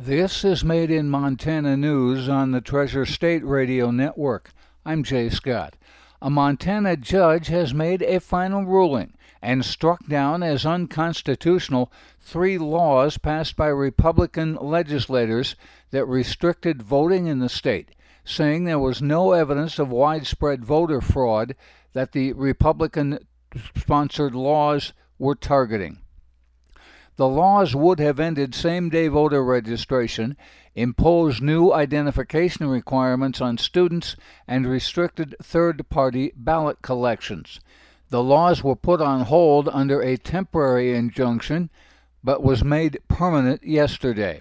This is Made in Montana News on the Treasure State Radio Network. I'm Jay Scott. A Montana judge has made a final ruling and struck down as unconstitutional three laws passed by Republican legislators that restricted voting in the state, saying there was no evidence of widespread voter fraud that the Republican sponsored laws were targeting. The laws would have ended same day voter registration, imposed new identification requirements on students, and restricted third party ballot collections. The laws were put on hold under a temporary injunction, but was made permanent yesterday.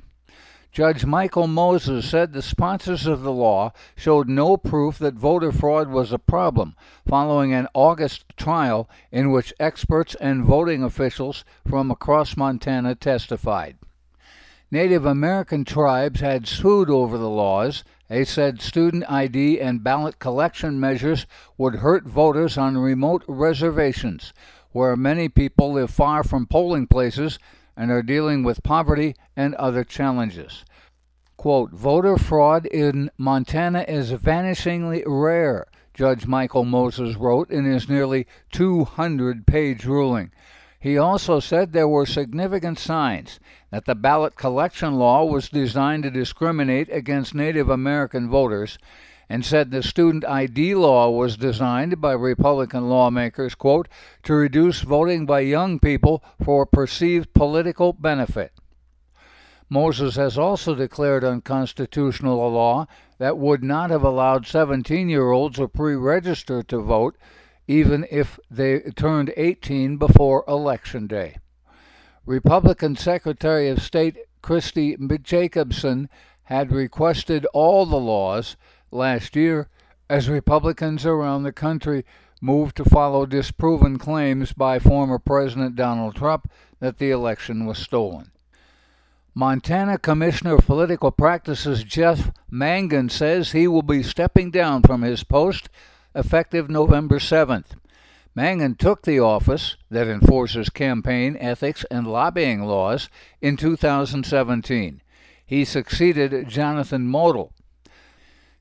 Judge Michael Moses said the sponsors of the law showed no proof that voter fraud was a problem following an August trial in which experts and voting officials from across Montana testified. Native American tribes had sued over the laws. They said student ID and ballot collection measures would hurt voters on remote reservations, where many people live far from polling places and are dealing with poverty and other challenges. Quote, voter fraud in Montana is vanishingly rare, Judge Michael Moses wrote in his nearly 200 page ruling. He also said there were significant signs that the ballot collection law was designed to discriminate against Native American voters and said the student ID law was designed by Republican lawmakers, quote, to reduce voting by young people for perceived political benefit. Moses has also declared unconstitutional a law that would not have allowed 17 year olds to pre register to vote, even if they turned 18 before Election Day. Republican Secretary of State Christi Jacobsen had requested all the laws last year as Republicans around the country moved to follow disproven claims by former President Donald Trump that the election was stolen. Montana Commissioner of Political Practices Jeff Mangan says he will be stepping down from his post effective November 7th. Mangan took the office that enforces campaign ethics and lobbying laws in 2017. He succeeded Jonathan Motl,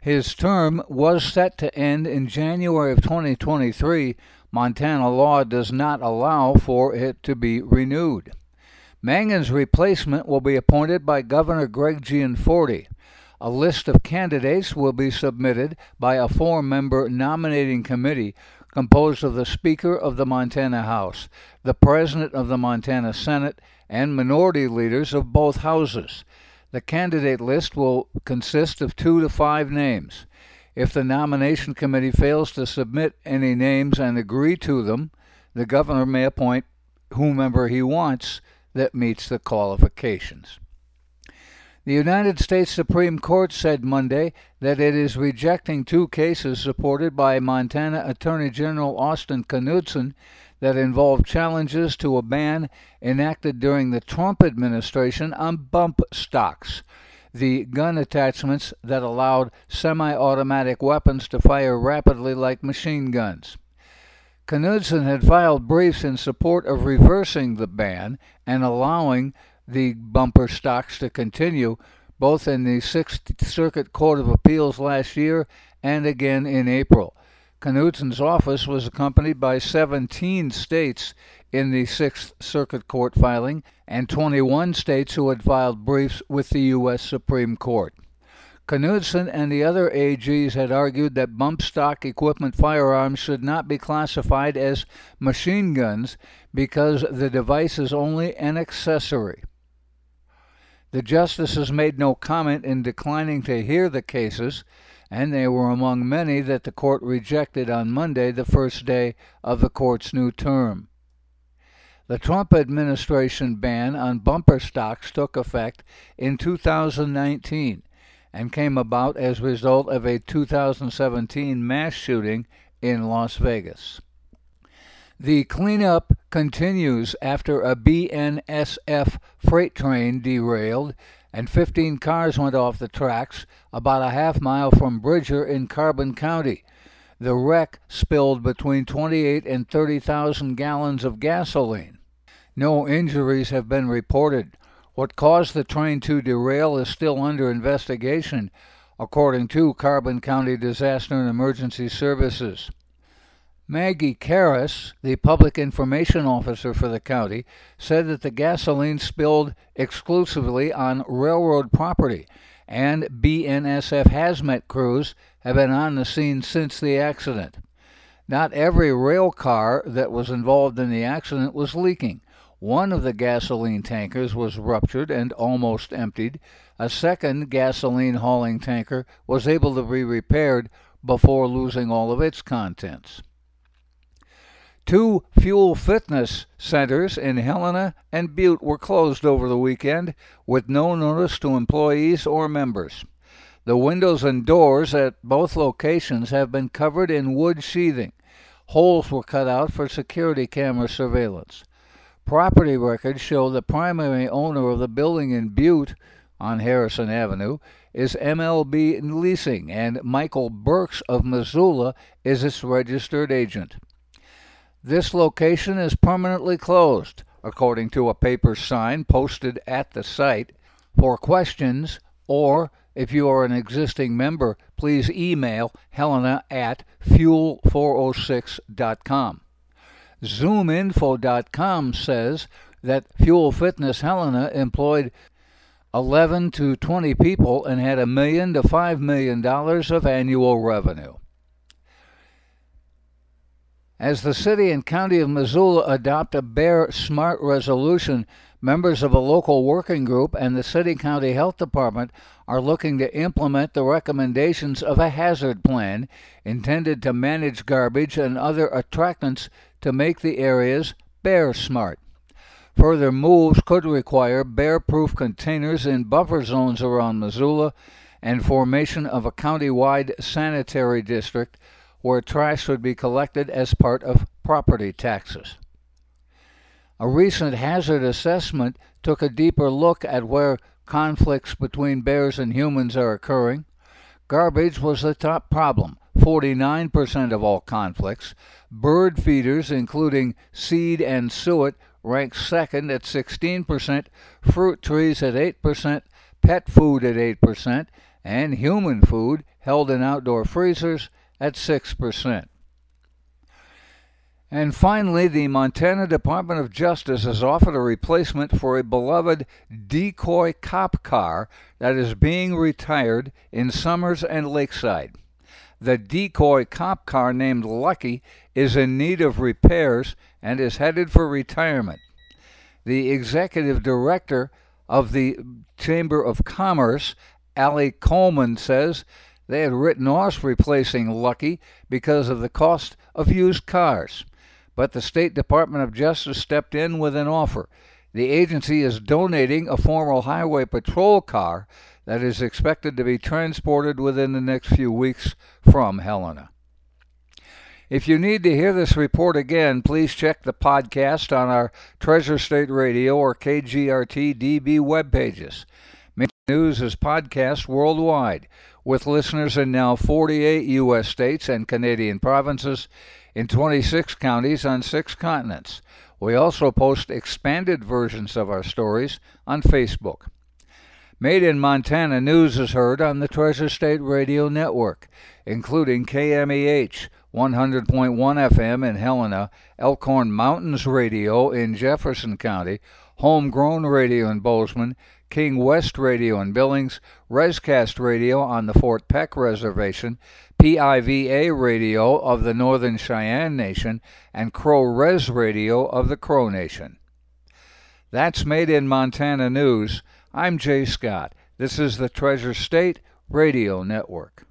his term was set to end in January of 2023. Montana law does not allow for it to be renewed. Mangan's replacement will be appointed by Governor Greg Gianforte. A list of candidates will be submitted by a four member nominating committee composed of the Speaker of the Montana House, the President of the Montana Senate, and minority leaders of both houses. The candidate list will consist of two to five names. If the nomination committee fails to submit any names and agree to them, the governor may appoint whomever he wants that meets the qualifications. The United States Supreme Court said Monday that it is rejecting two cases supported by Montana Attorney General Austin Knudsen that involved challenges to a ban enacted during the Trump administration on bump stocks, the gun attachments that allowed semi automatic weapons to fire rapidly like machine guns. Knudsen had filed briefs in support of reversing the ban and allowing the bumper stocks to continue, both in the Sixth Circuit Court of Appeals last year and again in April. Knudsen's office was accompanied by 17 states in the Sixth Circuit Court filing and 21 states who had filed briefs with the U.S. Supreme Court. Knudsen and the other AGs had argued that bump stock equipment firearms should not be classified as machine guns because the device is only an accessory. The justices made no comment in declining to hear the cases and they were among many that the court rejected on Monday, the first day of the court's new term. The Trump administration ban on bumper stocks took effect in 2019 and came about as a result of a 2017 mass shooting in Las Vegas. The cleanup continues after a BNSF freight train derailed and 15 cars went off the tracks about a half mile from Bridger in Carbon County. The wreck spilled between 28 and 30,000 gallons of gasoline. No injuries have been reported. What caused the train to derail is still under investigation, according to Carbon County Disaster and Emergency Services. Maggie Karras, the public information officer for the county, said that the gasoline spilled exclusively on railroad property, and BNSF hazmat crews have been on the scene since the accident. Not every rail car that was involved in the accident was leaking. One of the gasoline tankers was ruptured and almost emptied. A second gasoline hauling tanker was able to be repaired before losing all of its contents. Two fuel fitness centers in Helena and Butte were closed over the weekend with no notice to employees or members. The windows and doors at both locations have been covered in wood sheathing. Holes were cut out for security camera surveillance. Property records show the primary owner of the building in Butte on Harrison Avenue is MLB Leasing, and Michael Burks of Missoula is its registered agent. This location is permanently closed, according to a paper sign posted at the site. For questions, or if you are an existing member, please email helena at fuel406.com. ZoomInfo.com says that Fuel Fitness Helena employed 11 to 20 people and had a million to $5 million of annual revenue. As the city and county of Missoula adopt a Bear Smart resolution, members of a local working group and the city county health department are looking to implement the recommendations of a hazard plan intended to manage garbage and other attractants to make the areas bear smart. Further moves could require bear proof containers in buffer zones around Missoula and formation of a county wide sanitary district where trash would be collected as part of property taxes. A recent hazard assessment took a deeper look at where conflicts between bears and humans are occurring. Garbage was the top problem, 49% of all conflicts. Bird feeders, including seed and suet, ranked second at 16%, fruit trees at 8%, pet food at 8%, and human food held in outdoor freezers at 6%. And finally, the Montana Department of Justice has offered a replacement for a beloved decoy cop car that is being retired in Somers and Lakeside. The decoy cop car named Lucky is in need of repairs and is headed for retirement. The executive director of the Chamber of Commerce, Ali Coleman, says they had written off replacing Lucky because of the cost of used cars. But the State Department of Justice stepped in with an offer. The agency is donating a former highway patrol car that is expected to be transported within the next few weeks from Helena. If you need to hear this report again, please check the podcast on our Treasure State Radio or KGRT DB web pages. News is podcast worldwide with listeners in now 48 U.S. states and Canadian provinces in 26 counties on six continents. We also post expanded versions of our stories on Facebook. Made in Montana News is heard on the Treasure State Radio Network, including KMEH 100.1 FM in Helena, Elkhorn Mountains Radio in Jefferson County, Homegrown Radio in Bozeman, King West Radio in Billings, Rescast Radio on the Fort Peck Reservation, PIVA Radio of the Northern Cheyenne Nation, and Crow Res Radio of the Crow Nation. That's Made in Montana News. I'm Jay Scott. This is the Treasure State Radio Network.